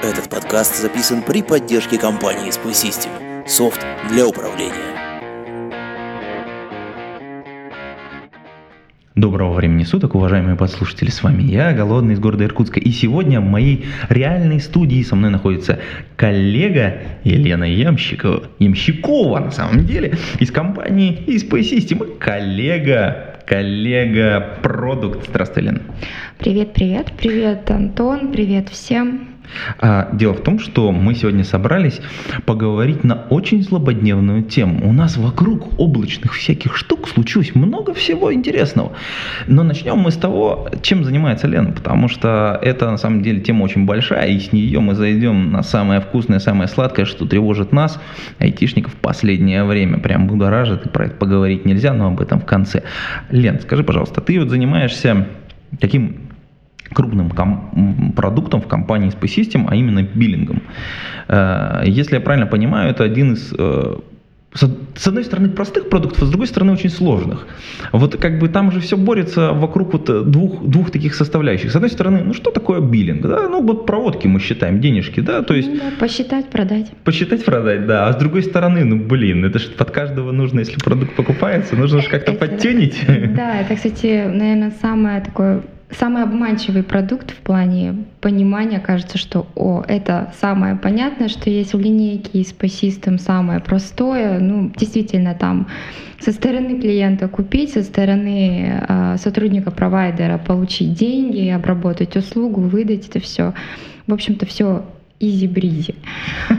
Этот подкаст записан при поддержке компании Spy System. Софт для управления. Доброго времени суток, уважаемые подслушатели, с вами я, Голодный из города Иркутска. И сегодня в моей реальной студии со мной находится коллега Елена Ямщикова, Ямщикова на самом деле, из компании Spy System. Коллега, коллега Продукт. Здравствуй, Лена. Привет, привет, привет, Антон, привет всем. А, дело в том, что мы сегодня собрались поговорить на очень злободневную тему. У нас вокруг облачных всяких штук случилось много всего интересного. Но начнем мы с того, чем занимается Лена, потому что это на самом деле тема очень большая, и с нее мы зайдем на самое вкусное, самое сладкое, что тревожит нас, айтишников, в последнее время. Прям будоражит, и про это поговорить нельзя, но об этом в конце. Лен, скажи, пожалуйста, ты вот занимаешься таким крупным продуктом в компании Spy System, а именно биллингом. Э, Если я правильно понимаю, это один из э, с одной стороны простых продуктов, а с другой стороны очень сложных. Вот как бы там же все борется вокруг вот э, двух, двух таких составляющих. С одной стороны, ну что такое биллинг? Да? Ну вот проводки мы считаем, денежки, да, то есть Ну да, посчитать, продать. посчитать, продать, да. А с другой стороны, ну блин, это же под каждого нужно, если продукт покупается, нужно же как-то подтюнить. Да, это, кстати, наверное, самое такое самый обманчивый продукт в плане понимания кажется, что о, это самое понятное, что есть в линейке Spy System самое простое. Ну, действительно, там со стороны клиента купить, со стороны э, сотрудника провайдера получить деньги, обработать услугу, выдать это все. В общем-то, все изи-бризи.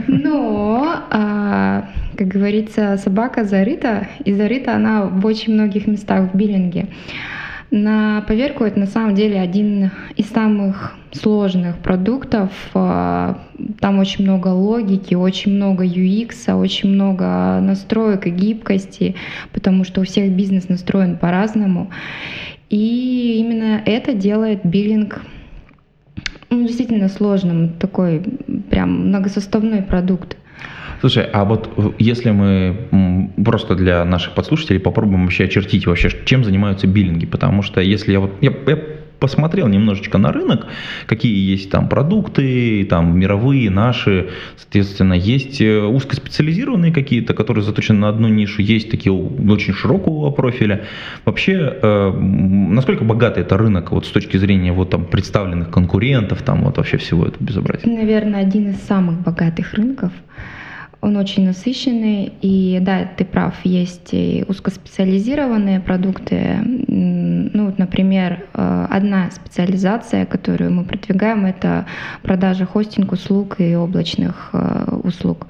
Но, а, как говорится, собака зарыта, и зарыта она в очень многих местах в биллинге. На поверку это на самом деле один из самых сложных продуктов. А, Там очень много логики, очень много UX, очень много настроек и гибкости, потому что у всех бизнес настроен по-разному. И именно это делает биллинг ну, действительно сложным, такой прям многосоставной продукт. Слушай, а вот э, если мы просто для наших подслушателей попробуем вообще очертить вообще, чем занимаются биллинги, потому что если я вот я, я посмотрел немножечко на рынок, какие есть там продукты, там мировые, наши, соответственно, есть э, узкоспециализированные какие-то, которые заточены на одну нишу, есть такие очень широкого профиля. Вообще, э, насколько богатый это рынок вот с точки зрения вот там представленных конкурентов, там вот вообще всего этого безобразия? Наверное, один из самых богатых рынков. Он очень насыщенный, и да, ты прав, есть и узкоспециализированные продукты. Ну, вот, например, э, одна специализация, которую мы продвигаем, это продажа хостинг услуг и облачных э, услуг.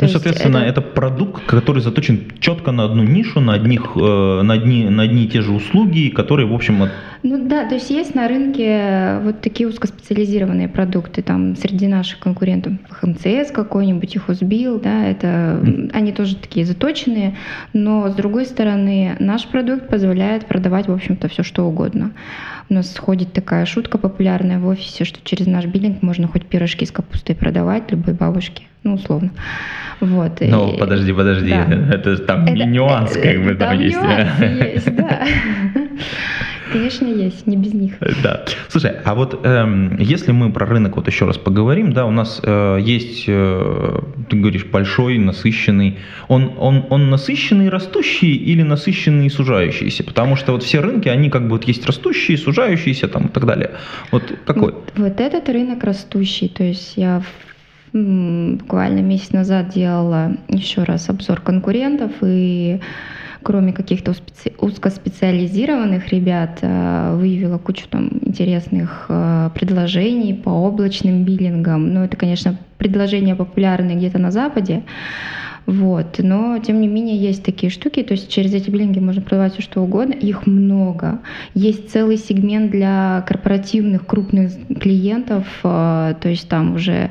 Ну, То есть соответственно, это... продукт, который заточен четко на одну нишу, на, одних, э, на, одни, на одни и те же услуги, которые, в общем, от- Ну да, то есть есть на рынке вот такие узкоспециализированные продукты, там среди наших конкурентов ХМЦС какой-нибудь, и Хозбил, да, это м, они тоже такие заточенные, но с другой стороны наш продукт позволяет продавать, в общем-то, все что угодно. У нас ходит такая шутка популярная в офисе, что через наш биллинг можно хоть пирожки с капустой продавать любой бабушке, ну условно. Вот. Ну, и- подожди, подожди, да. это там Это- нюанс, как бы там, есть. нюансы есть, да. Конечно, есть, не без них. Да. Слушай, а вот эм, если мы про рынок вот еще раз поговорим, да, у нас э, есть, э, ты говоришь, большой, насыщенный. Он, он, он насыщенный, растущий или насыщенный и сужающийся? Потому что вот все рынки, они как бы вот есть растущие, сужающиеся там и так далее. Вот какой? Вот, вот этот рынок растущий, то есть я буквально месяц назад делала еще раз обзор конкурентов и кроме каких-то узкоспециализированных ребят, э, выявила кучу там интересных э, предложений по облачным биллингам. Ну, это, конечно, предложения популярные где-то на Западе, вот. Но, тем не менее, есть такие штуки, то есть через эти биллинги можно продавать все что угодно, их много. Есть целый сегмент для корпоративных крупных клиентов, э, то есть там уже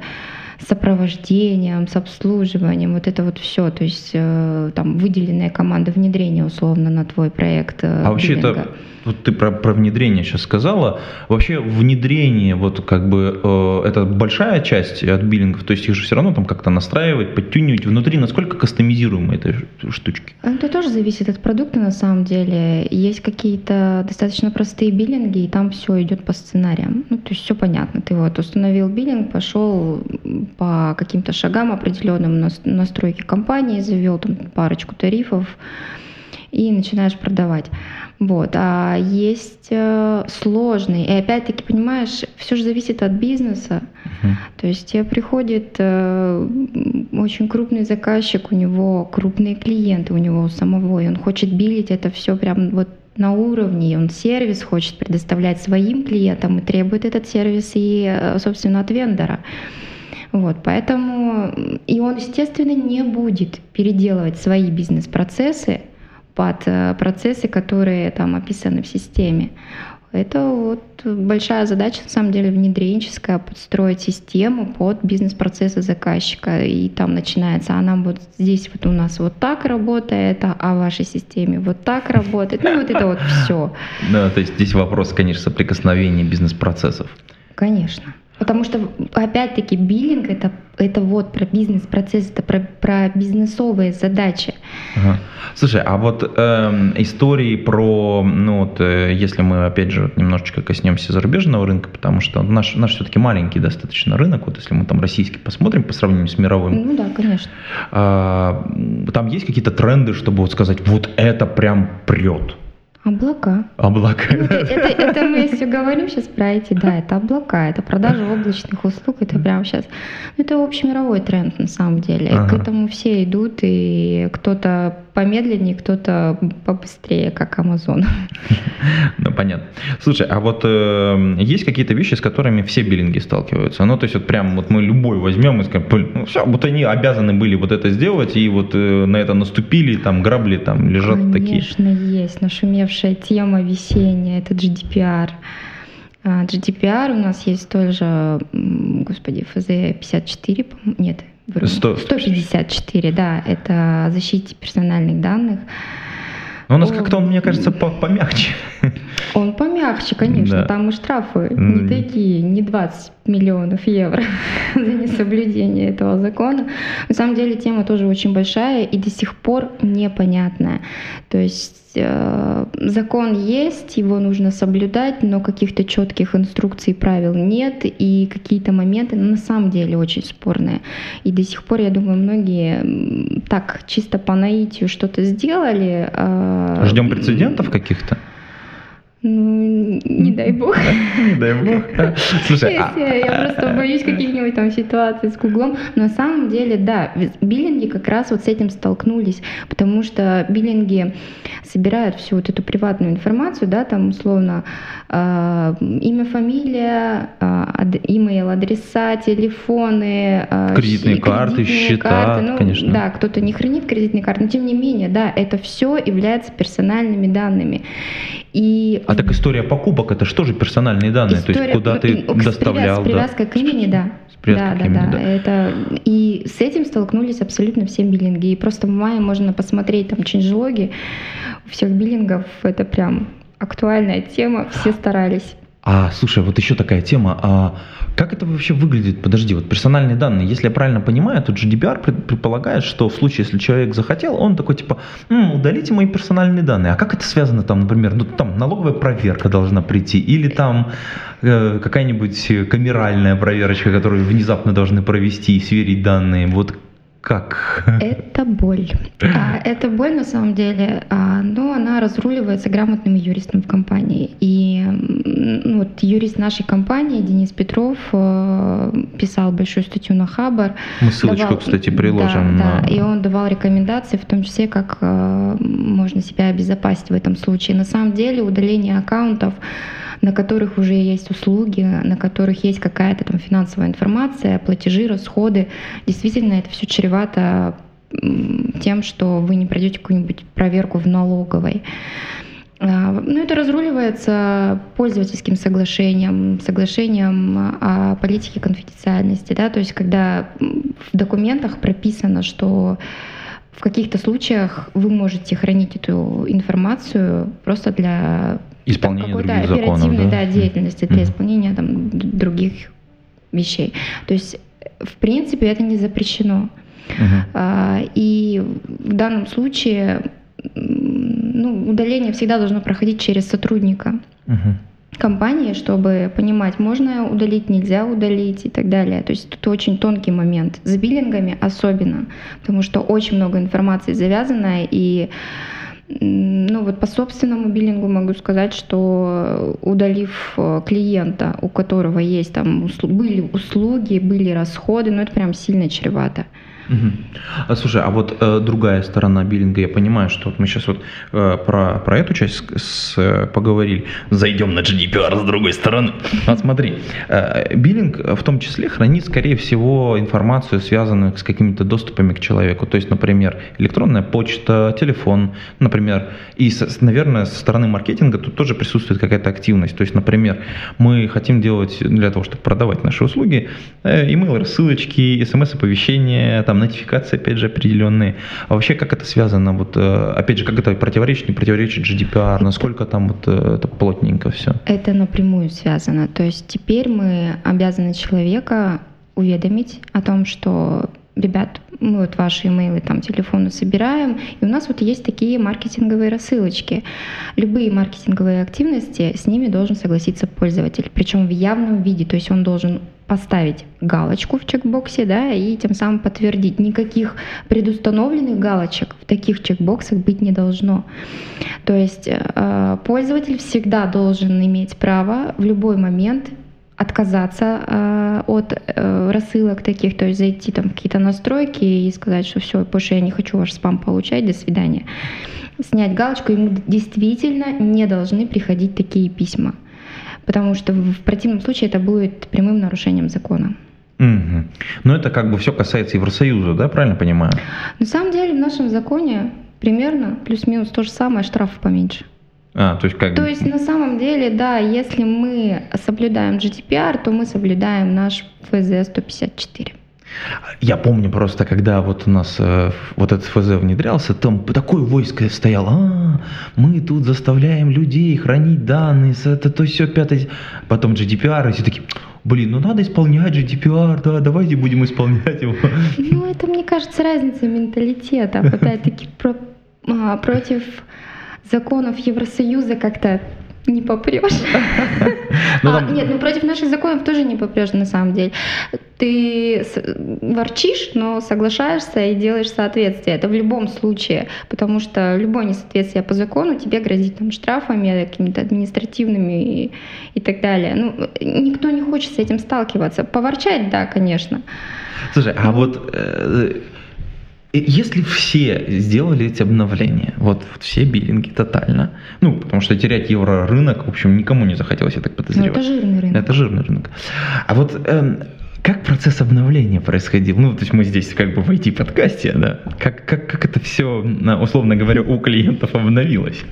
сопровождением, с обслуживанием, вот это вот все, то есть э, там выделенная команда внедрения условно на твой проект. э, А вообще это вот ты про, про внедрение сейчас сказала. Вообще внедрение, вот как бы э, это большая часть от биллингов, то есть их же все равно там как-то настраивать, подтюнивать внутри, насколько кастомизируемы ш- штучки. Это тоже зависит от продукта на самом деле. Есть какие-то достаточно простые биллинги, и там все идет по сценариям. Ну, то есть все понятно. Ты вот установил биллинг, пошел по каким-то шагам определенным нас- настройки компании, завел там парочку тарифов и начинаешь продавать. Вот. А есть э, сложные. И опять-таки, понимаешь, все же зависит от бизнеса. Мгм. То есть тебе приходит э, очень крупный заказчик, у него крупные клиенты, у него самого, и он хочет билить это все прям вот на уровне, он сервис хочет предоставлять своим клиентам и требует этот сервис и, э, собственно, от вендора. Вот, поэтому и он, естественно, не будет переделывать свои бизнес-процессы под э, процессы, которые там описаны в системе. Это вот большая задача, на самом деле, внедренческая, подстроить систему под бизнес-процессы заказчика. И там начинается, а нам вот здесь вот у нас вот так работает, а- а в вашей системе вот так работает. Ну, вот это вот все. Да, то есть здесь вопрос, конечно, соприкосновения бизнес-процессов. Конечно. Потому что, опять-таки, биллинг это, это вот про бизнес-процесс, это про, про бизнесовые задачи. Ага. Слушай, а вот эм, истории про, ну вот, э, если мы опять же немножечко коснемся зарубежного рынка, потому что наш, наш все-таки маленький достаточно рынок, вот если мы там российский посмотрим по сравнению с мировым, Ну да, конечно. м, там есть какие-то тренды, чтобы вот сказать, вот это прям прет. Облака. Облака. Ну, это, это- это мы если говорим сейчас про эти, да, это облака, это продажа облачных услуг, это прямо сейчас, это общемировой тренд на самом деле. Ага. К этому все идут, и кто-то помедленнее, кто-то побыстрее, как Amazon. Ну, понятно. Слушай, а вот э, есть какие-то вещи, с которыми все биллинги сталкиваются? Ну, то есть вот прям вот мы любой возьмем и скажем, «Блин, ну все, вот они обязаны были вот это сделать, и вот э, на это наступили, там грабли там лежат такие. Конечно, есть нашумевшая тема весенняя, это GDPR. А, GDPR у нас есть тоже, господи, ФЗ 54, по-моему, нет, вру. Сто- 154, да, это о защите персональных данных. Но у нас как-то он, мне кажется, по- помягче. Он помягче, конечно, Да. там и штрафы не такие, не 20 миллионов евро за несоблюдение этого закона. На самом деле тема тоже очень большая и до сих пор непонятная. То есть э, закон есть, его нужно соблюдать, но каких-то четких инструкций и правил нет, и какие-то моменты ну, на самом деле очень спорные. И до сих пор, я думаю, многие так чисто по наитию что-то сделали. а, Ждем прецедентов каких-то? Ну, не дай бог. Не дай бог. Слушай, а- я просто боюсь каких-нибудь там ситуаций с Гуглом. Но на самом деле, да, биллинги как раз вот с этим столкнулись, потому что биллинги собирают всю вот эту приватную информацию, да, там условно э, имя, фамилия, ад- имейл, адреса, телефоны, Кредитные карты, счета. Ну, конечно. Да, кто-то не хранит кредитные карты, но тем не менее, да, это все является персональными данными. И А так история покупок, это что же персональные данные? То есть История- куда ты с доставлял? С да? привязкой к имени, да. С привязкой да, к да, имени, да, да. Это и с этим столкнулись абсолютно все биллинги. И просто в мае можно посмотреть там ченджлоги у всех биллингов. Это прям актуальная тема. Все старались. А, слушай, вот еще такая тема. А как это вообще выглядит? Подожди, вот персональные данные, если я правильно понимаю, тут GDPR пред- предполагает, что в случае, если человек захотел, он такой типа, «М, удалите мои персональные данные. А как это связано там, например, ну там налоговая проверка должна прийти, или там э, какая-нибудь камеральная проверочка, которую внезапно должны провести и сверить данные. Вот как? Это боль. А, это боль на самом деле, а, но она разруливается грамотным юристом в компании. И вот юрист нашей компании Денис Петров э, писал большую статью на Хабар. Мы ссылочку, давал- кстати, приложим. Да, на- да, и он давал рекомендации, в том числе, как э, можно себя обезопасить в этом случае. На самом деле удаление аккаунтов, на которых уже есть услуги, на которых есть какая-то там финансовая информация, платежи, расходы, действительно это все чревато тем, что вы не пройдете какую-нибудь проверку в налоговой. А, ну, это разруливается пользовательским соглашением, соглашением о политике конфиденциальности, да, то есть когда в документах прописано, что в каких-то случаях вы можете хранить эту информацию просто для исполнения какой-то оперативной законов, да? да, деятельности, для Мгм. исполнения там, других вещей. То есть, в принципе, это не запрещено. А, И в данном случае ну, удаление всегда должно проходить через сотрудника Мгм. компании, чтобы понимать, можно удалить, нельзя удалить и так далее. То есть тут очень тонкий момент. С биллингами особенно, потому что очень много информации завязано, и ну вот по собственному биллингу могу сказать, что удалив э, клиента, у которого есть там услу- были услуги, были расходы, ну это прям сильно чревато. Мгм. А, слушай, а вот э, другая сторона биллинга, я понимаю, что вот мы сейчас вот э, про, про эту часть с- э, поговорили, зайдем на GDPR с другой стороны. Вот смотри, э, биллинг в том числе хранит, скорее всего, информацию, связанную с какими-то доступами к человеку. То есть, например, электронная почта, телефон, например. И, наверное, со стороны маркетинга тут тоже присутствует какая-то активность. То есть, например, мы хотим делать для того, чтобы продавать наши услуги, э, email рассылочки, смс-оповещения, там нотификации, опять же, определенные. А вообще, как это связано, вот, э, опять же, как это противоречит, не противоречит GDPR, насколько там вот э, это плотненько все? Это напрямую связано. То есть теперь мы обязаны человека уведомить о том, что ребят, мы вот ваши имейлы, там, телефоны собираем, и у нас вот есть такие маркетинговые рассылочки. Любые маркетинговые активности, с ними должен согласиться пользователь, причем в явном виде, то есть он должен поставить галочку в чекбоксе, да, и тем самым подтвердить. Никаких предустановленных галочек в таких чекбоксах быть не должно. То есть э, пользователь всегда должен иметь право в любой момент отказаться э, от э, рассылок таких, то есть зайти там какие-то настройки и сказать, что все, больше я не хочу ваш спам получать, до свидания. Снять галочку, ему действительно не должны приходить такие письма, потому что в противном случае это будет прямым нарушением закона. Мгм. Но это как бы все касается Евросоюза, да, правильно понимаю? На самом деле в нашем законе примерно плюс-минус то же самое, штрафов поменьше. А, то есть как То есть на самом деле, да, если мы соблюдаем GDPR, то мы соблюдаем наш ФЗ 154. Я помню просто, когда вот у нас э, вот этот ФЗ внедрялся, там такое войско стояло, а, мы тут заставляем людей хранить данные, это то все пятое. Потом GDPR, и все такие, блин, ну надо исполнять GDPR, да, давайте будем исполнять его. Ну, это, мне кажется, разница менталитета. Опять-таки, а, против законов Евросоюза как-то не попрешь. Ну, А, Нет, ну против наших законов тоже не попрешь на самом деле. Ты ворчишь, но соглашаешься и делаешь соответствие. Это в любом случае, потому что любое несоответствие по закону тебе грозит там, штрафами, какими-то административными и, и так далее. Ну, никто не хочет с этим сталкиваться. Поворчать, да, конечно. Слушай, а вот э, если все сделали эти обновления, вот, вот все биллинги тотально, ну, потому что терять евро-рынок, в общем, никому не захотелось, я так подозреваю. это жирный рынок. Это жирный рынок. А вот эм, как процесс обновления происходил? Ну, то есть мы здесь как бы в IT-подкасте, да? Как, как, как это все, условно говоря, у клиентов обновилось?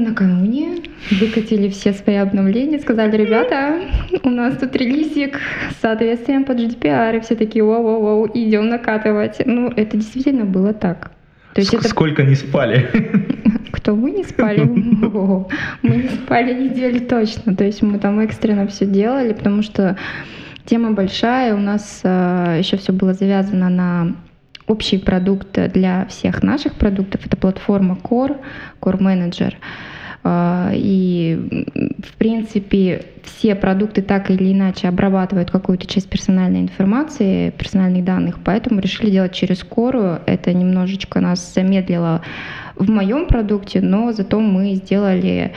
Э, Накануне выкатили все свои обновления, сказали, ребята, у нас тут релизик с соответствием под GDPR, и все такие, воу-воу-воу, идем накатывать. Ну, это действительно было так. То есть Ск- это Сколько не спали? кто мы не спали? Мы не спали неделю точно. То есть мы там экстренно все делали, потому что тема большая. У нас еще все было завязано на общий продукт для всех наших продуктов. Это платформа Core, Core Manager. А, И, в принципе, все продукты так или иначе обрабатывают какую-то часть персональной информации, персональных данных, поэтому решили делать через Core. Это немножечко нас замедлило в моем продукте, но зато мы сделали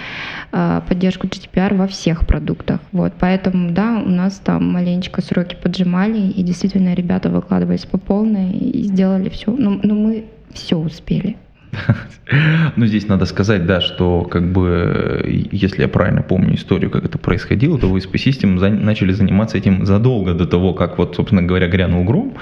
а, поддержку GDPR во всех продуктах. Вот, поэтому, да, у нас там маленечко сроки поджимали, и действительно ребята выкладывались по полной и сделали все. Но, но мы все успели. Ну, здесь надо сказать, да, что как бы, если я правильно помню историю, как это происходило, то VSP System за, начали заниматься этим задолго до того, как вот, собственно говоря, грянул гром.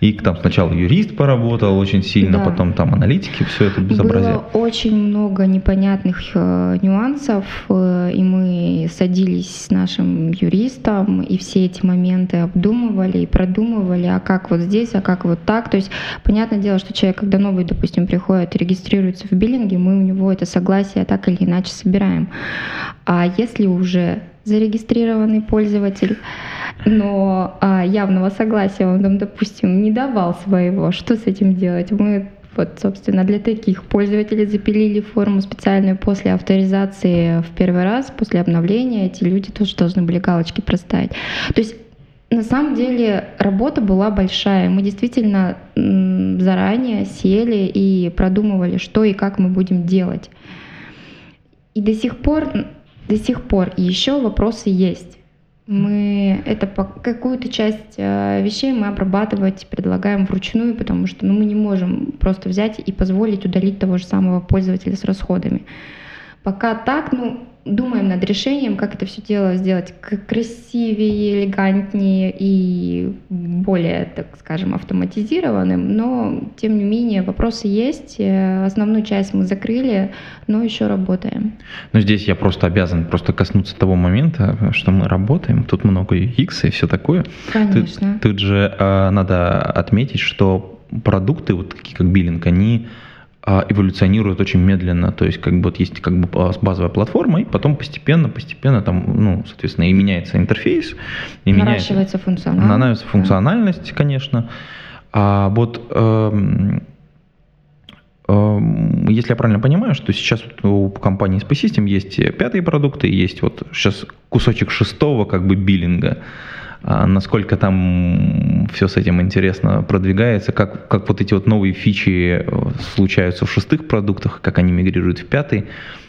И там сначала юрист поработал очень сильно, Да. потом там аналитики, все это безобразие. Было очень много непонятных э, нюансов, э, и мы садились с нашим юристом, и все эти моменты обдумывали и продумывали, а как вот здесь, а как вот так. То есть, понятное дело, что человек, когда новый, допустим, приходит и регистрируется в биллинге, мы у него это согласие так или иначе собираем. А если уже зарегистрированный пользователь, но а, явного согласия он там, допустим, не давал своего, что с этим делать? Мы вот, собственно, для таких пользователей запилили форму специальную после авторизации в первый раз, после обновления. Эти люди тоже должны были галочки проставить. То есть на самом деле работа была большая. Мы действительно заранее сели и продумывали, что и как мы будем делать. И до сих пор, до сих пор еще вопросы есть. Мы это какую-то часть э, вещей мы обрабатывать предлагаем вручную, потому что ну, мы не можем просто взять и позволить удалить того же самого пользователя с расходами. Пока так, ну, думаем над решением, как это все дело сделать красивее, элегантнее и более, так скажем, автоматизированным. Но, тем не менее, вопросы есть. Э, Основную часть мы закрыли, но еще работаем. Но здесь я просто обязан просто коснуться того момента, что мы работаем, тут много UX и все такое. Тут, Конечно. тут же э, надо отметить, что продукты, вот такие как биллинг, они а, эволюционируют очень медленно. То есть, как бы вот есть как бы базовая платформа, и потом постепенно, постепенно там, ну, соответственно, и меняется интерфейс, и меняется, Наращивается функционал. наращивается функциональность, конечно. А вот эм, эм, если я правильно понимаю, что сейчас у компании SP System есть пятые продукты, есть вот сейчас кусочек шестого как бы биллинга. А насколько там все с этим интересно продвигается, как, как вот эти вот новые фичи э, случаются в шестых продуктах, как они мигрируют в пятый,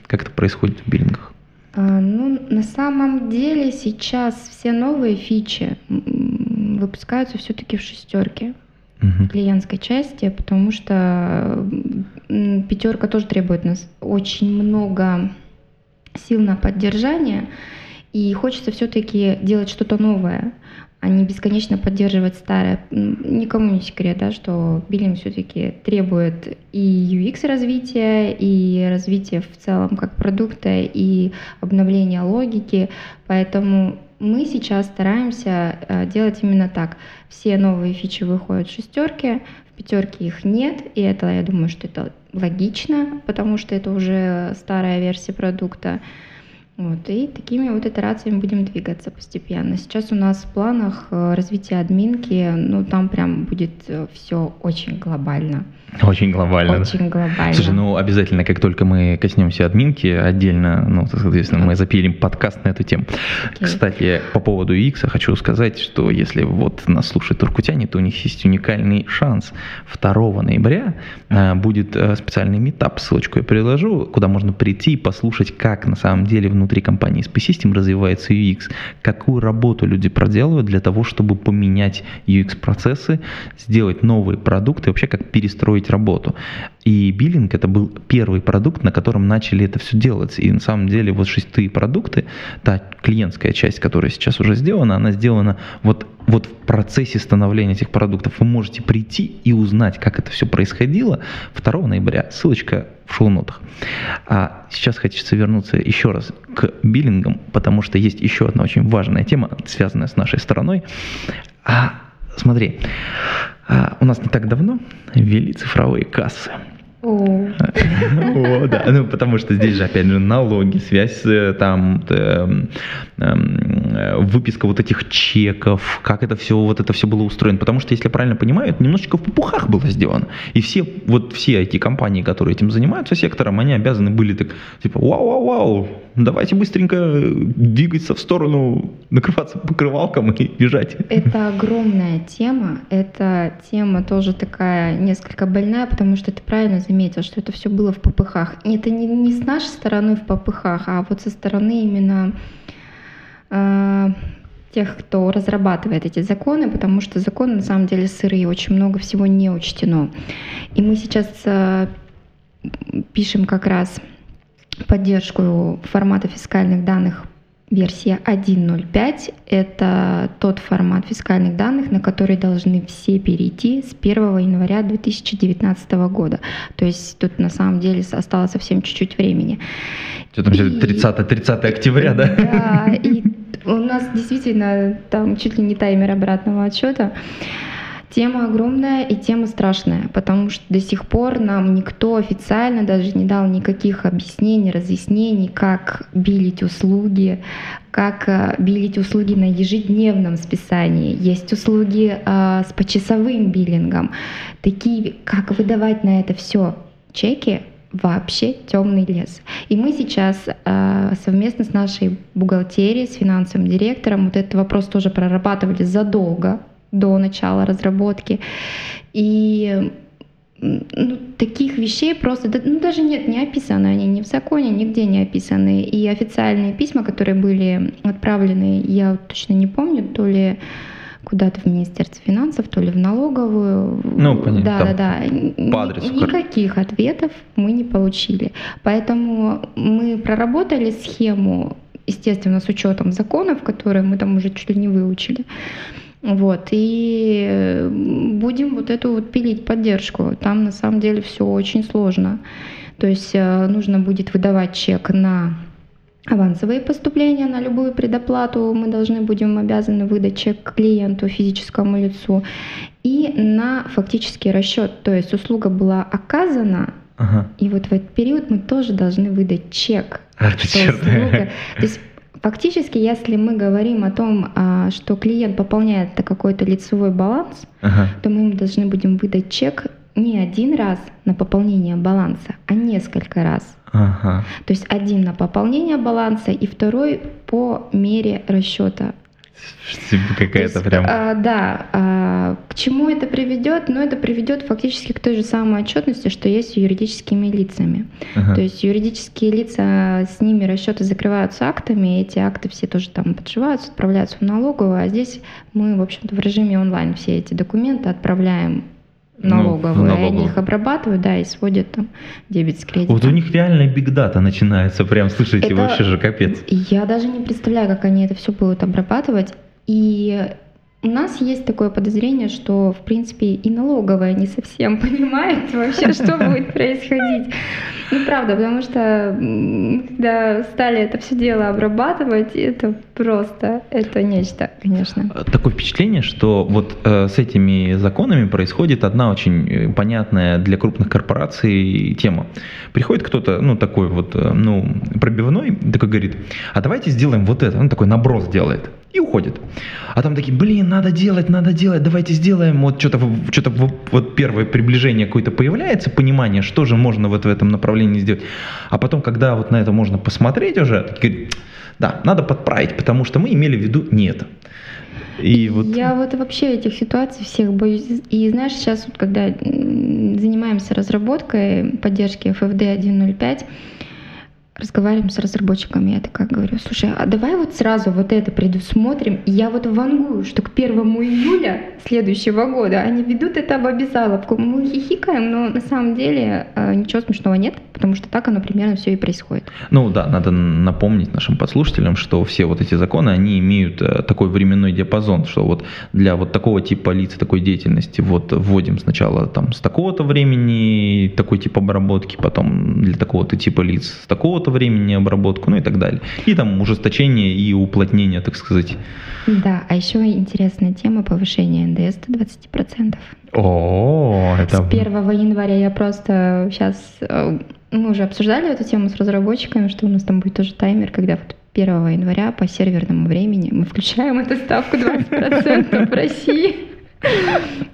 как это происходит в биллингах? А, Ну, на самом деле сейчас все новые фичи выпускаются все-таки в шестерке Мгм. клиентской части, потому что пятерка тоже требует нас очень много сил на поддержание, и хочется все-таки делать что-то новое, а не бесконечно поддерживать старое. Никому не секрет, да, что биллинг все-таки требует и UX развития, и развития в целом как продукта, и обновления логики, поэтому мы сейчас стараемся э, делать именно так. Все новые фичи выходят в шестерке, в пятерке их нет, и это, я думаю, что это логично, потому что это уже старая версия продукта. Вот, и такими вот итерациями будем двигаться постепенно. Сейчас у нас в планах э, развитие админки, ну там прям будет все очень глобально. Очень глобально. да. Очень глобально. Слушай, ну обязательно, как только мы коснемся админки, отдельно, ну, соответственно, мы запилим подкаст на эту тему. Окей. Кстати, по поводу UX хочу сказать, что если вот нас слушают туркутяне, то у них есть уникальный шанс. 2 ноября э, будет э, специальный метап, ссылочку я приложу, куда можно прийти и послушать, как на самом деле внутри компании SP System развивается UX, какую работу люди проделывают для того, чтобы поменять UX-процессы, сделать новые продукты, вообще как перестроить работу. И биллинг это был первый продукт, на котором начали это все делать. И на самом деле вот шестые продукты, та клиентская часть, которая сейчас уже сделана, она сделана вот, вот в процессе становления этих продуктов. Вы можете прийти и узнать, как это все происходило 2 ноября. Ссылочка в шоу-нотах. А сейчас хочется вернуться еще раз к биллингам, потому что есть еще одна очень важная тема, связанная с нашей страной. А, смотри, а, у нас не так давно ввели цифровые кассы. О, да, ну потому что здесь же опять же налоги, связь э, там, эм, эм, э, выписка вот этих чеков, как это все, вот это все было устроено. Потому что, если правильно понимаю, это немножечко в попухах было сделано. И все, вот все эти компании, которые этим занимаются сектором, они обязаны были так, типа, вау-вау-вау, давайте быстренько двигаться в сторону, накрываться покрывалком и бежать. Это огромная тема. Эта тема тоже такая несколько больная, потому что ты правильно заметил, что это все было в попыхах. И это не, не с нашей стороны в попыхах, а вот со стороны именно э, тех, кто разрабатывает эти законы, потому что законы на самом деле сырые, очень много всего не учтено. И мы сейчас э, пишем как раз поддержку формата фискальных данных версия 1.05 – это тот формат фискальных данных, на который должны все перейти с 1 января 2019 года. То есть тут на самом деле осталось совсем чуть-чуть времени. Что там, и, 30, 30 октября, да? Да, и у нас действительно там чуть ли не таймер обратного отсчета. Тема огромная и тема страшная, потому что до сих пор нам никто официально даже не дал никаких объяснений, разъяснений, как билить услуги, как э, билить услуги на ежедневном списании. Есть услуги э, с почасовым биллингом. Такие, как выдавать на это все чеки, вообще темный лес. И мы сейчас э, совместно с нашей бухгалтерией, с финансовым директором вот этот вопрос тоже прорабатывали задолго до начала разработки. И ну, таких вещей просто, ну, даже нет, не описаны они ни в законе, нигде не описаны. И официальные письма, которые были отправлены, я точно не помню, то ли куда-то в Министерство финансов, то ли в налоговую. Ну, понятно. Да, да, да. По адресу. Никаких ответов мы не получили. Поэтому мы проработали схему, естественно, с учетом законов, которые мы там уже чуть ли не выучили. Вот, и э, будем вот эту вот пилить поддержку. Там на самом деле все очень сложно. То есть э, нужно будет выдавать чек на авансовые поступления, на любую предоплату. Мы должны будем обязаны выдать чек клиенту, физическому лицу. И на фактический расчет. То есть услуга была оказана, Ага. И вот в этот период мы тоже должны выдать чек. А, что услуга, то есть Фактически, если мы говорим о том, а, что клиент пополняет какой-то лицевой баланс, ага. то мы ему должны будем выдать чек не один раз на пополнение баланса, а несколько раз. Ага. То есть один на пополнение баланса и второй по мере расчета Какая-то прям. А, да. А, к чему это приведет? Ну, это приведет фактически к той же самой отчетности, что есть с юридическими лицами. Ага. То есть юридические лица, с ними расчеты закрываются актами, эти акты все тоже там подшиваются, отправляются в налоговую, а здесь мы, в общем-то, в режиме онлайн все эти документы отправляем налоговые, ну, налоговую. они их обрабатывают, да, и сводят там дебет с кредитом. Вот у них реально бигдата начинается, прям, слышите, это, вообще же капец. Я даже не представляю, как они это все будут обрабатывать. И у нас есть такое подозрение, что, в принципе, и налоговая не совсем понимает вообще, что будет происходить. Ну, правда, потому что когда стали это все дело обрабатывать, это просто, это нечто, конечно. Такое впечатление, что вот э, с этими законами происходит одна очень э, понятная для крупных корпораций тема. Приходит кто-то, ну, такой вот, э, ну, пробивной, такой говорит, а давайте сделаем вот это. Он такой наброс делает и уходит. А там такие, блин, надо делать, надо делать, давайте сделаем. Вот что-то, что-то вот первое приближение какое-то появляется, понимание, что же можно вот в этом направлении сделать. А потом, когда вот на это можно посмотреть уже, такие, да, надо подправить, потому что мы имели в виду не это. И вот... Я вот вообще этих ситуаций всех боюсь. И знаешь, сейчас вот когда занимаемся разработкой поддержки FFD 1.05, разговариваем с разработчиками, я такая говорю, слушай, а давай вот сразу вот это предусмотрим. И я вот вангую, что к 1 июля следующего года они ведут это в обязаловку. Мы хихикаем, но на самом деле э, ничего смешного нет, потому что так оно примерно все и происходит. Ну да, надо напомнить нашим подслушателям, что все вот эти законы, они имеют э, такой временной диапазон, что вот для вот такого типа лиц, такой деятельности вот вводим сначала там с такого-то времени такой тип обработки, потом для такого-то типа лиц с такого то времени обработку, ну и так далее. И там ужесточение и уплотнение, так сказать. Да, а еще интересная тема повышения НДС до 20%. О, это... С 1 января я просто сейчас... Э, мы уже обсуждали эту тему с разработчиками, что у нас там будет тоже таймер, когда вот 1 января по серверному времени мы включаем эту ставку 20% в России.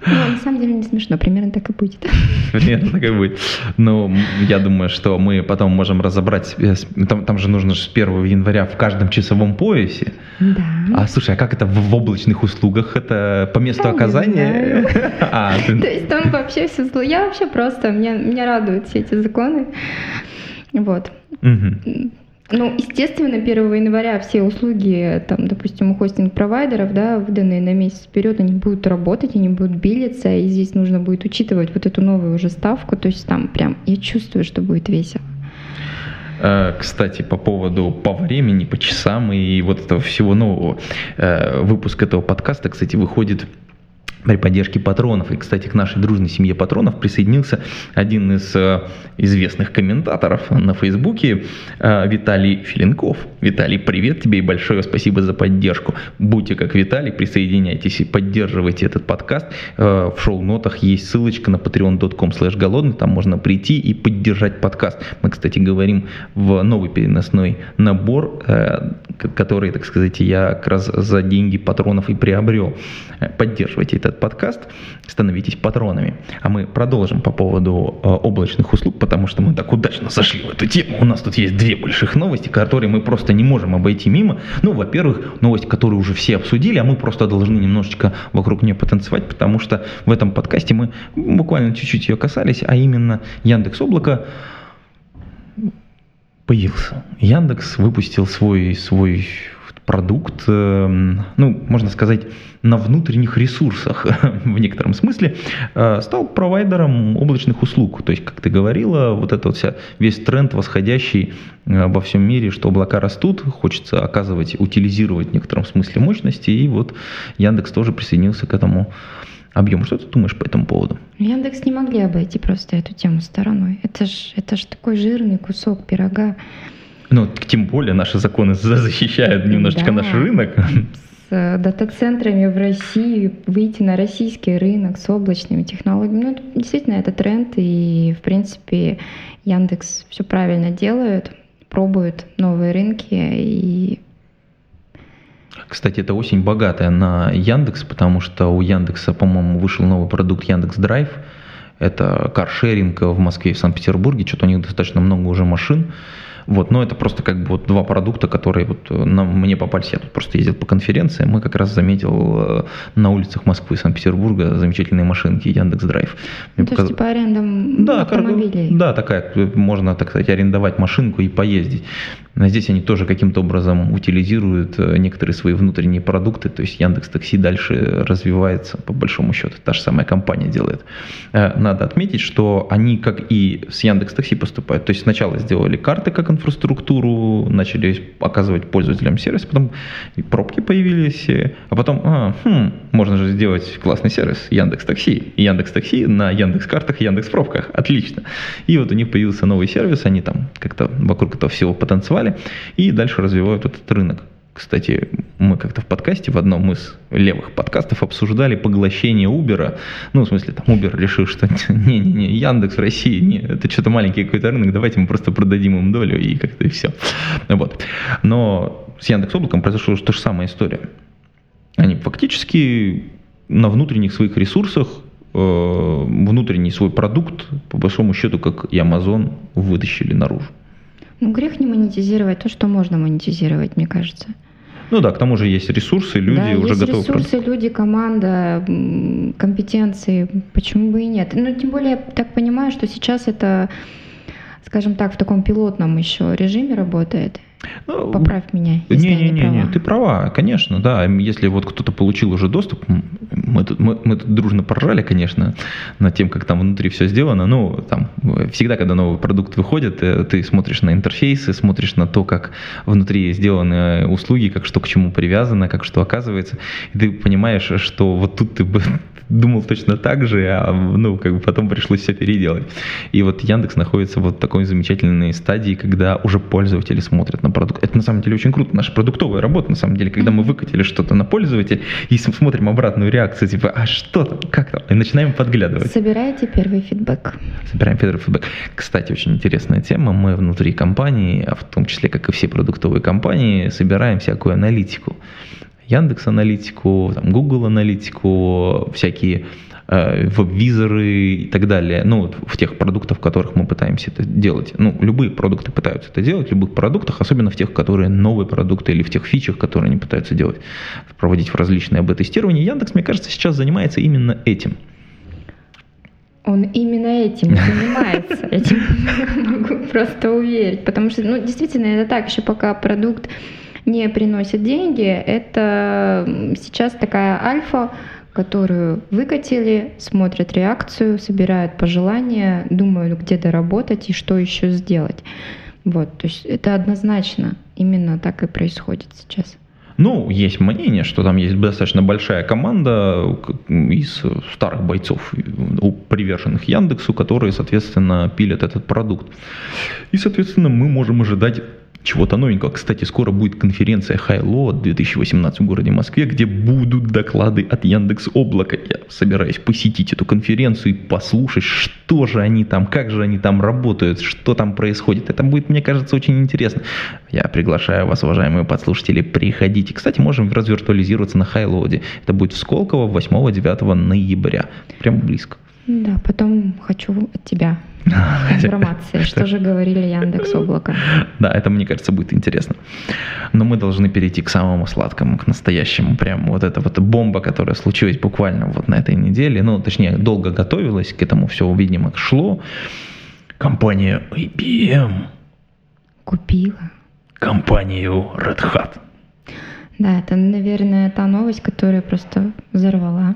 Ну, на самом деле не смешно, примерно так и будет. Примерно так и будет. Ну, я думаю, что мы потом можем разобрать, там, там же нужно с 1 января в каждом часовом поясе. Да. А слушай, а как это в, в облачных услугах? Это по месту я оказания? А, ты... То есть там вообще все зло. Я вообще просто, меня, меня радуют все эти законы. Вот. Угу. Ну, естественно, 1 января все услуги, там, допустим, у хостинг-провайдеров, да, выданные на месяц вперед, они будут работать, они будут билиться, и здесь нужно будет учитывать вот эту новую уже ставку, то есть там прям я чувствую, что будет весело. Э, кстати, по поводу по времени, по часам и вот этого всего нового, э, выпуск этого подкаста, кстати, выходит при поддержке патронов. И, кстати, к нашей дружной семье патронов присоединился один из э, известных комментаторов на Фейсбуке, э, Виталий Филинков. Виталий, привет тебе и большое спасибо за поддержку. Будьте как Виталий, присоединяйтесь и поддерживайте этот подкаст. Э, в шоу-нотах есть ссылочка на patreon.com голодный, там можно прийти и поддержать подкаст. Мы, кстати, говорим в новый переносной набор, э, который, так сказать, я как раз за деньги патронов и приобрел. Э, поддерживайте этот подкаст, становитесь патронами. А мы продолжим по поводу э, облачных услуг, потому что мы так удачно зашли в эту тему. У нас тут есть две больших новости, которые мы просто не можем обойти мимо. Ну, во-первых, новость, которую уже все обсудили, а мы просто должны немножечко вокруг нее потанцевать, потому что в этом подкасте мы буквально чуть-чуть ее касались, а именно Яндекс Облако появился. Яндекс выпустил свой, свой продукт, эм, ну, можно сказать, на внутренних ресурсах в некотором смысле, э, стал провайдером облачных услуг. То есть, как ты говорила, вот это вот вся, весь тренд восходящий э, во всем мире, что облака растут, хочется оказывать, утилизировать в некотором смысле мощности, и вот Яндекс тоже присоединился к этому объему. Что ты думаешь по этому поводу? Яндекс не могли обойти просто эту тему стороной. Это ж, это ж такой жирный кусок пирога. Ну, тем более наши законы защищают немножечко да. наш рынок. С э, дата-центрами в России выйти на российский рынок с облачными технологиями. Ну, действительно, это тренд, и, в принципе, Яндекс все правильно делает, пробует новые рынки и кстати, эта осень богатая на Яндекс, потому что у Яндекса, по-моему, вышел новый продукт Яндекс Драйв. Это каршеринг в Москве и в Санкт-Петербурге. Что-то у них достаточно много уже машин. Вот, но это просто как бы вот два продукта, которые вот э, нам, мне попались. Я тут просто ездил по конференции, мы как раз заметил э, на улицах Москвы и Санкт-Петербурга замечательные машинки Яндекс Драйв. Ну, то показ... есть типа аренда да, автомобилей? Да, такая, можно, так сказать, арендовать машинку и поездить. Здесь они тоже каким-то образом утилизируют э, некоторые свои внутренние продукты, то есть Яндекс Такси дальше развивается, по большому счету, та же самая компания делает. Надо отметить, что они как и с Яндекс Такси поступают, то есть сначала сделали карты как инфраструктуру, начали оказывать пользователям сервис, потом и пробки появились, а потом, а, хм, можно же сделать классный сервис Яндекс Такси. Яндекс Такси на Яндекс Картах, Яндекс Пробках. Отлично. И вот у них появился новый сервис, они там как-то вокруг этого всего потанцевали и дальше развивают этот рынок. Кстати, мы как-то в подкасте, в одном из левых подкастов обсуждали поглощение Uber. Ну, в смысле, там Uber решил, что не-не-не, Яндекс в России, не, это что-то маленький какой-то рынок, давайте мы просто продадим им долю и как-то и все. Вот. Но с Яндекс Облаком произошла та же самая история. Они фактически на внутренних своих ресурсах э, внутренний свой продукт, по большому счету, как и Amazon, вытащили наружу. Ну, грех не монетизировать то, что можно монетизировать, мне кажется. Ну да, к тому же есть ресурсы, люди да, уже есть готовы. ресурсы, люди, команда, компетенции, почему бы и нет. Ну, тем более, я так понимаю, что сейчас это, скажем так, в таком пилотном еще режиме работает. Ну, Поправь меня. Не-не-не, не, ты права, конечно, да. Если вот кто-то получил уже доступ, мы тут, мы, мы тут дружно поржали, конечно, над тем, как там внутри все сделано. Ну, там всегда, когда новый продукт выходит, э, ты смотришь на интерфейсы, смотришь на то, как внутри сделаны услуги, как что к чему привязано, как что оказывается, и ты понимаешь, что вот тут ты бы думал точно так же, а ну, как бы потом пришлось все переделать. И вот Яндекс находится вот в такой замечательной стадии, когда уже пользователи смотрят на продукт. Это на самом деле очень круто. Наша продуктовая работа, на самом деле, когда мы выкатили что-то на пользователя и смотрим обратную реакцию, типа, а что там, как там, и начинаем подглядывать. Собираете первый фидбэк. Собираем первый фидбэк. Кстати, очень интересная тема. Мы внутри компании, а в том числе, как и все продуктовые компании, собираем всякую аналитику. Яндекс аналитику, там, Google аналитику, всякие веб-визоры и так далее, ну, вот в тех продуктах, в которых мы пытаемся это делать. Ну, любые продукты пытаются это делать, в любых продуктах, особенно в тех, которые новые продукты или в тех фичах, которые они пытаются делать, проводить в различные АБ-тестирования. Яндекс, мне кажется, сейчас занимается именно этим. Он именно этим занимается. Тебе могу просто уверить. Потому что, ну, действительно, это так, еще пока продукт не приносит деньги, это сейчас такая альфа, которую выкатили, смотрят реакцию, собирают пожелания, думают, где доработать и что еще сделать. Вот, то есть это однозначно именно так и происходит сейчас. Ну, есть мнение, что там есть достаточно большая команда из старых бойцов, приверженных Яндексу, которые, соответственно, пилят этот продукт. И, соответственно, мы можем ожидать чего-то новенького. Кстати, скоро будет конференция Хайло 2018 в городе Москве, где будут доклады от Яндекс Облака. Я собираюсь посетить эту конференцию и послушать, что же они там, как же они там работают, что там происходит. Это будет, мне кажется, очень интересно. Я приглашаю вас, уважаемые подслушатели, приходите. Кстати, можем развиртуализироваться на Хайлоде. Это будет в Сколково 8-9 ноября. Прям близко. Да, потом хочу от тебя информации, что же говорили Яндекс Облако. Да, это, мне кажется, будет интересно. Но мы должны перейти к самому сладкому, к настоящему. Прям вот эта вот бомба, которая случилась буквально вот на этой неделе, ну, точнее, долго готовилась к этому, все, видимо, шло. Компания IBM купила компанию Red Hat. Да, это, наверное, та новость, которая просто взорвала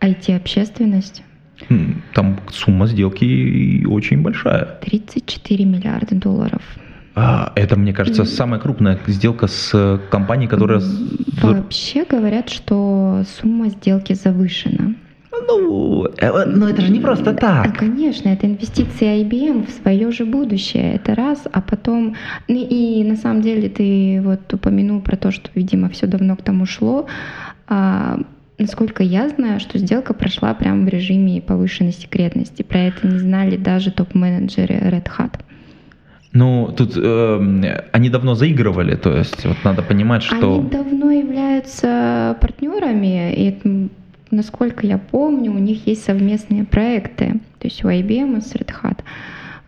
IT-общественность. Там сумма сделки очень большая. 34 миллиарда долларов. А, это, мне кажется, самая крупная сделка с компанией, которая... Вообще говорят, что сумма сделки завышена. Ну, э, но это же не просто так. Конечно, это инвестиции IBM в свое же будущее. Это раз, а потом... Ну и на самом деле ты вот упомянул про то, что, видимо, все давно к тому шло. Насколько я знаю, что сделка прошла прямо в режиме повышенной секретности. Про это не знали даже топ-менеджеры Red Hat. Ну, тут э, они давно заигрывали, то есть вот надо понимать, что... Они давно являются партнерами, и насколько я помню, у них есть совместные проекты, то есть у IBM и с Red Hat.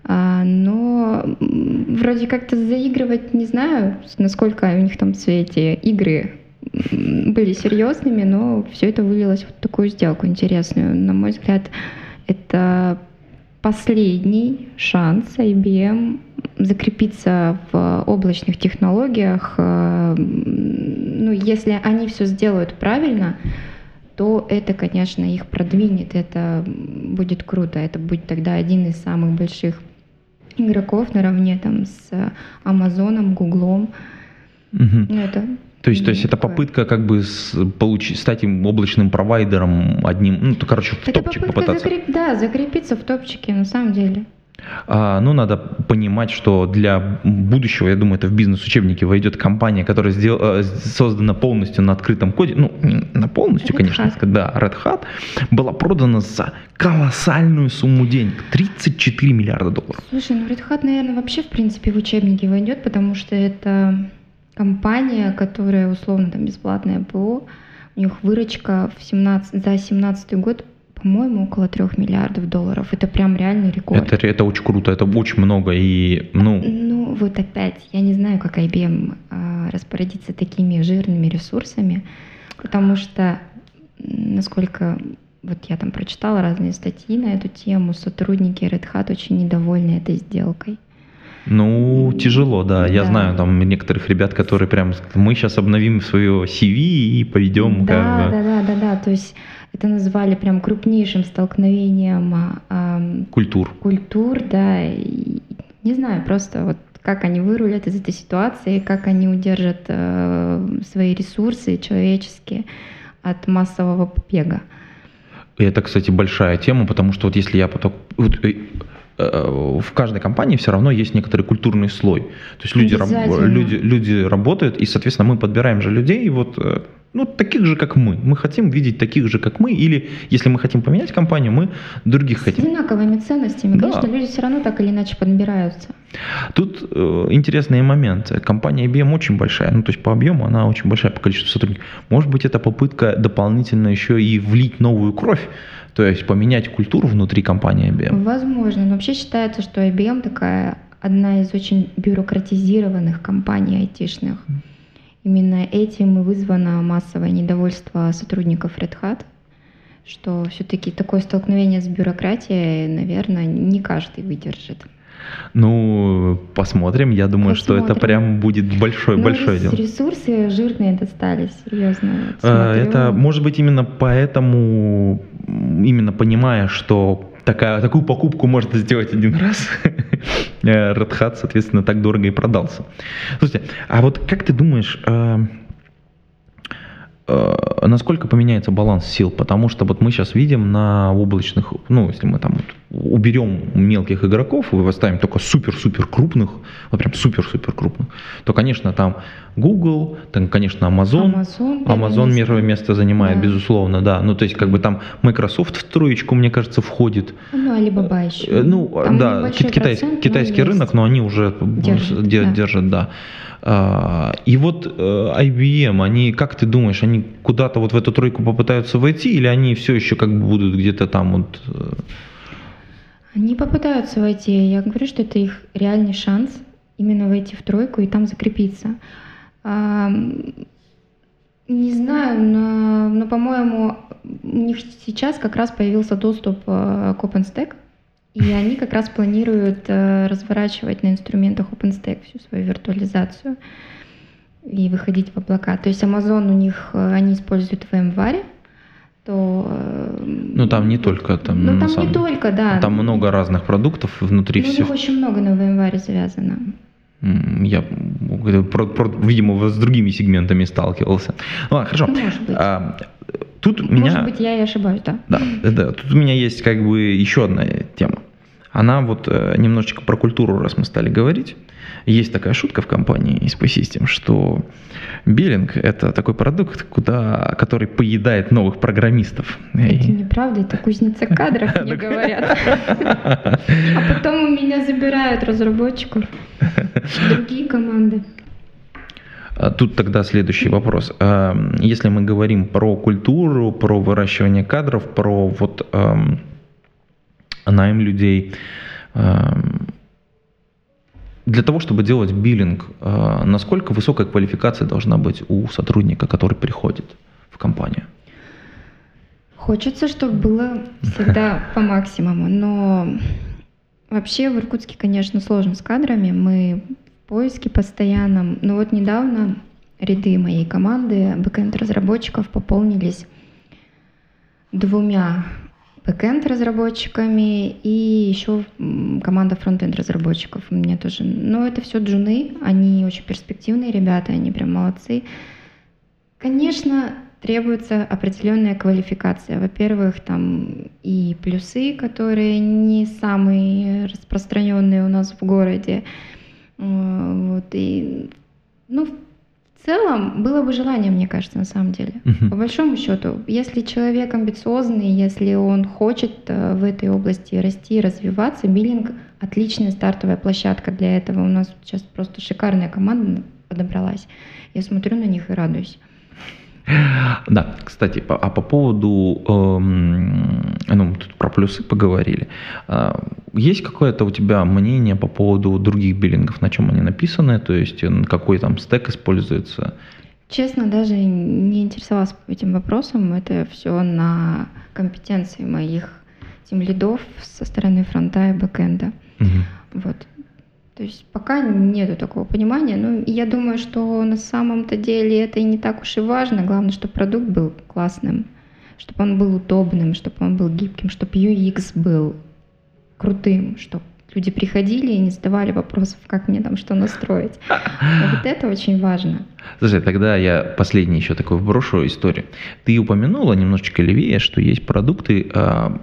А, но вроде как-то заигрывать не знаю, насколько у них там все эти игры были серьезными, но все это вылилось в такую сделку интересную. На мой взгляд, это последний шанс IBM закрепиться в облачных технологиях. Э, ну, если они все сделают правильно, то это, конечно, их продвинет, это будет круто, это будет тогда один из самых больших игроков наравне там с Амазоном, Гуглом. Угу. Это то есть, то есть это попытка как бы с, получить, стать им облачным провайдером одним, ну, то, короче, в это топчик попытаться. Закреп, да, закрепиться в топчике на самом деле. А, ну, надо понимать, что для будущего, я думаю, это в бизнес-учебнике войдет компания, которая сдел, э, создана полностью на открытом коде, ну, на полностью, Red конечно, Hat. да, Red Hat, была продана за колоссальную сумму денег, 34 миллиарда долларов. Слушай, ну Red Hat, наверное, вообще, в принципе, в учебнике войдет, потому что это компания, которая условно там бесплатная ПО, у них выручка в 17, за 17 год по-моему, около трех миллиардов долларов. Это прям реальный рекорд. Это, это очень круто, это очень много. И, ну... ну, вот опять, я не знаю, как IBM а, распорядиться такими жирными ресурсами, потому что, насколько вот я там прочитала разные статьи на эту тему, сотрудники Red Hat очень недовольны этой сделкой. Ну, тяжело, да. Я да. знаю там некоторых ребят, которые прям мы сейчас обновим свое CV и пойдем. Да, как бы. да, да, да, да. То есть это назвали прям крупнейшим столкновением э, культур. Культур, да. И, не знаю, просто вот как они вырулят из этой ситуации, как они удержат э, свои ресурсы человеческие от массового побега. И это, кстати, большая тема, потому что вот если я потом... Вот, Э, в каждой компании все равно есть некоторый культурный слой. То есть люди, раб, люди, люди работают, и, соответственно, мы подбираем же людей, вот, э, ну, таких же, как мы. Мы хотим видеть таких же, как мы, или если мы хотим поменять компанию, мы других С хотим. С одинаковыми ценностями. Да. Конечно, люди все равно так или иначе подбираются. Тут э, интересный момент. Компания IBM очень большая, ну, то есть по объему она очень большая по количеству сотрудников. Может быть, это попытка дополнительно еще и влить новую кровь то есть поменять культуру внутри компании IBM? Возможно. Но вообще считается, что IBM такая одна из очень бюрократизированных компаний айтишных. Именно этим и вызвано массовое недовольство сотрудников Red Hat, что все-таки такое столкновение с бюрократией, наверное, не каждый выдержит. Ну, посмотрим. Я думаю, что это Посмотрим. прям будет большое, Ну, большое рес- дело. Ресурсы жирные достались, серьезно. Вот Э, смотрю. Это может быть именно поэтому, именно понимая, что такая, такую покупку можно сделать один раз, э, Red Hat, соответственно, так дорого и продался. Слушайте, а вот как ты думаешь, э, насколько поменяется баланс сил? Потому что вот мы сейчас видим на облачных, ну, если мы там уберем мелких игроков и оставим только супер-супер крупных, вот прям супер-супер крупных, то, конечно, там Google, там, конечно, Amazon, Amazon, Amazon место. первое место занимает, Да. безусловно, да. Ну, то есть, как бы там Microsoft в троечку, мне кажется, входит. Ну, Alibaba еще. Э, Ну, Там да, процент, китайский есть. рынок, но они уже Держат, де- да. держат, да. А, И вот э, IBM, они, как ты думаешь, они куда-то вот в эту тройку попытаются войти, или они все еще как бы будут где-то там вот... Они попытаются войти. Я говорю, что это их реальный шанс именно войти в тройку и там закрепиться. Не знаю, но, но, по-моему, у них сейчас как раз появился доступ э, к OpenStack, и они как раз планируют э, разворачивать на инструментах OpenStack всю свою виртуализацию и выходить в облака. То есть Amazon у них, э, они используют VMware, то... э, Ну, там не только, там, Ну, там самом- не только, да. Там много разных продуктов внутри Ну, всех. очень много на VMware завязано. Я, про- про- видимо, с другими сегментами сталкивался. Ну, ладно, хорошо. Может быть. А, Тут Может меня... быть, я и ошибаюсь, да. Да, да, тут у меня есть как бы еще одна тема. Она вот э, немножечко про культуру, раз мы стали говорить. Есть такая шутка в компании SP System, что биллинг – это такой продукт, куда, который поедает новых программистов. Это неправда, это кузница кадров, мне говорят. А потом у меня забирают разработчиков другие команды. А Тут тогда следующий вопрос. А, Если мы говорим про культуру, про выращивание кадров, про вот эм, найм людей, эм, для того, чтобы делать биллинг, э, насколько высокая квалификация должна быть у сотрудника, который приходит в компанию? Хочется, чтобы было всегда по максимуму, но вообще в Иркутске, конечно, сложно с кадрами. Мы в поиске постоянном. Но вот недавно ряды моей команды бэкэнд-разработчиков пополнились двумя бэкэнд-разработчиками и еще команда фронтенд-разработчиков у меня тоже. Но это все джуны, они очень перспективные ребята, они прям молодцы. Конечно, требуется определенная квалификация. Во-первых, там и плюсы, которые не самые распространенные у нас в городе. Э, Вот, и, ну, в целом, было бы желание, мне кажется, на самом деле. Мгм. По большому счету, если человек амбициозный, если он хочет э, в этой области расти, развиваться, биллинг – отличная стартовая площадка для этого. У нас сейчас просто шикарная команда подобралась. Я смотрю на них и радуюсь. Да, кстати, по- а по поводу, эм, ну, мы тут про плюсы поговорили. А, Есть какое-то у тебя мнение по поводу других биллингов, на чем они написаны, то есть какой там стек используется? Честно, даже не интересовалась этим вопросом. Это все на компетенции моих тимлидов со стороны фронта и бэкэнда. Мгм. Вот. То есть пока нету такого понимания. Ну, я думаю, что на самом-то деле это и не так уж и важно. Главное, чтобы продукт был классным, чтобы он был удобным, чтобы он был гибким, чтобы UX был крутым, чтобы люди приходили и не задавали вопросов, как мне там что настроить. А вот это очень важно. Слушай, тогда я последний еще такой вброшу историю. Ты упомянула немножечко левее, что есть продукты, а,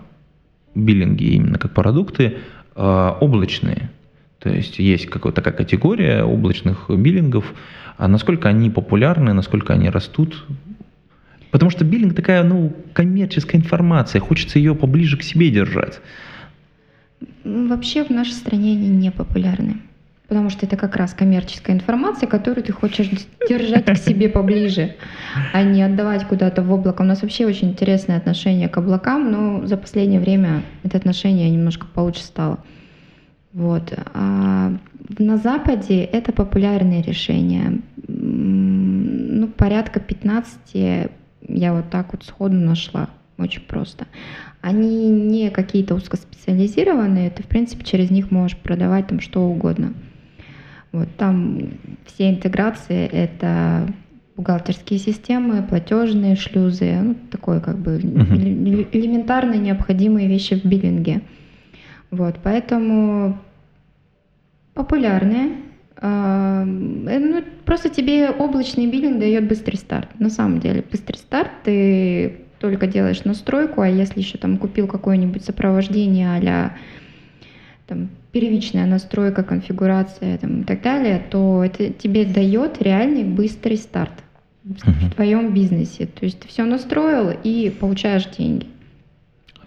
биллинги именно как продукты а, облачные. То есть есть какая-то такая категория облачных биллингов. А насколько они популярны, насколько они растут? Потому что биллинг такая, ну, коммерческая информация, хочется ее поближе к себе держать. М, Вообще в нашей стране они не популярны. Потому что это как раз коммерческая информация, которую ты хочешь держать к себе поближе, а не отдавать куда-то в облако. У нас вообще очень интересное отношение к облакам, но за последнее время это отношение немножко получше стало. Вот. А на Западе это популярные решения. М, Ну, порядка 15 я вот так вот сходу нашла очень просто. Они не какие-то узкоспециализированные, ты, в принципе, через них можешь продавать там что угодно. Вот там все интеграции — это бухгалтерские системы, платежные шлюзы, ну, такое как бы uh-huh. элементарные необходимые вещи в биллинге. Вот, поэтому популярные. А, э, ну, просто тебе облачный биллинг дает быстрый старт. На самом деле, быстрый старт, ты только делаешь настройку, а если еще там купил какое-нибудь сопровождение а там, первичная настройка, конфигурация там, и так далее, то это тебе дает реальный быстрый старт uh-huh. в твоем бизнесе. То есть ты все настроил и получаешь деньги.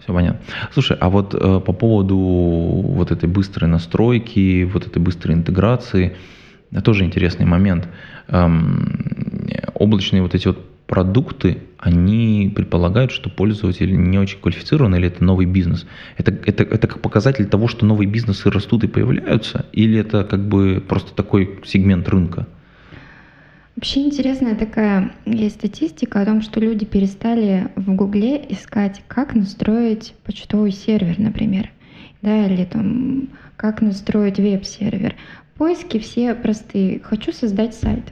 Все понятно. Слушай, а вот э, по поводу вот этой быстрой настройки, вот этой быстрой интеграции, тоже интересный момент. Эм, облачные вот эти вот продукты, они предполагают, что пользователь не очень квалифицирован или это новый бизнес. Это, это, это как показатель того, что новые бизнесы растут и появляются, или это как бы просто такой сегмент рынка? Вообще интересная такая есть статистика о том, что люди перестали в Гугле искать, как настроить почтовый сервер, например, да, или там как настроить веб-сервер. Поиски все простые. Хочу создать сайт.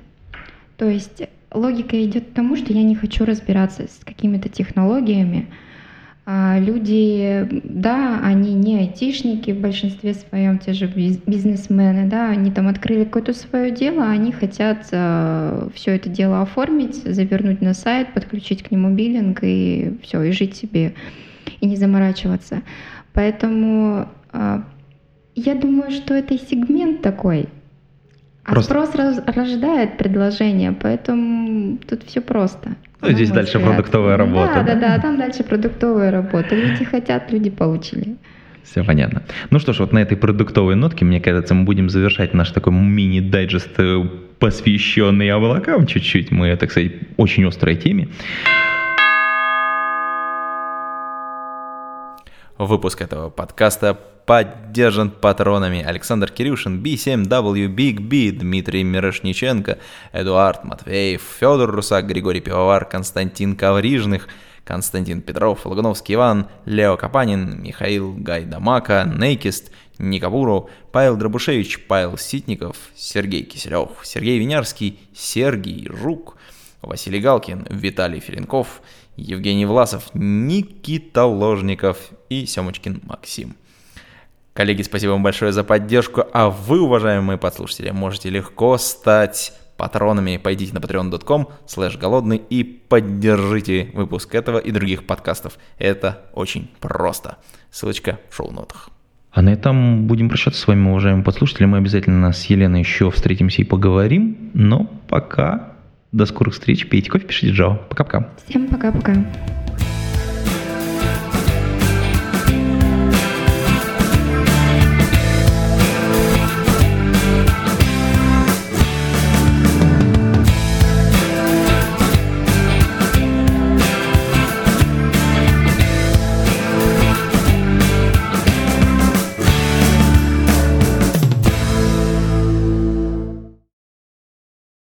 То есть логика идет к тому, что я не хочу разбираться с какими-то технологиями, люди, да, они не айтишники в большинстве своем, те же бизнесмены, да, они там открыли какое-то свое дело, они хотят э, все это дело оформить, завернуть на сайт, подключить к нему биллинг и все, и жить себе, и не заморачиваться. Поэтому э, я думаю, что это сегмент такой, а Просто... спрос рождает предложение, поэтому тут все просто. Ну, здесь дальше взгляд. продуктовая работа. Да, да, да, там дальше продуктовая работа. Люди хотят, люди получили. Все понятно. Ну что ж, вот на этой продуктовой нотке, мне кажется, мы будем завершать наш такой мини-дайджест, э, посвященный облакам чуть-чуть. Мы, так сказать, очень острой теме. Выпуск этого подкаста поддержан патронами Александр Кирюшин, B7W, Big B, Дмитрий Мирошниченко, Эдуард Матвеев, Федор Русак, Григорий Пивовар, Константин Коврижных, Константин Петров, Лагуновский Иван, Лео Капанин, Михаил Гайдамака, Нейкист, Никабуру, Павел Дробушевич, Павел Ситников, Сергей Киселев, Сергей Винярский, Сергей Жук, Василий Галкин, Виталий Филинков – Евгений Власов, Никита Ложников и Семочкин Максим. Коллеги, спасибо вам большое за поддержку, а вы, уважаемые подслушатели, можете легко стать патронами. Пойдите на patreon.com слэш голодный и поддержите выпуск этого и других подкастов. Это очень просто. Ссылочка в шоу-нотах. А на этом будем прощаться с вами, уважаемые подслушатели. Мы обязательно с Еленой еще встретимся и поговорим. Но пока до скорых встреч. Пейте кофе, пишите Java. Пока-пока. Всем пока-пока.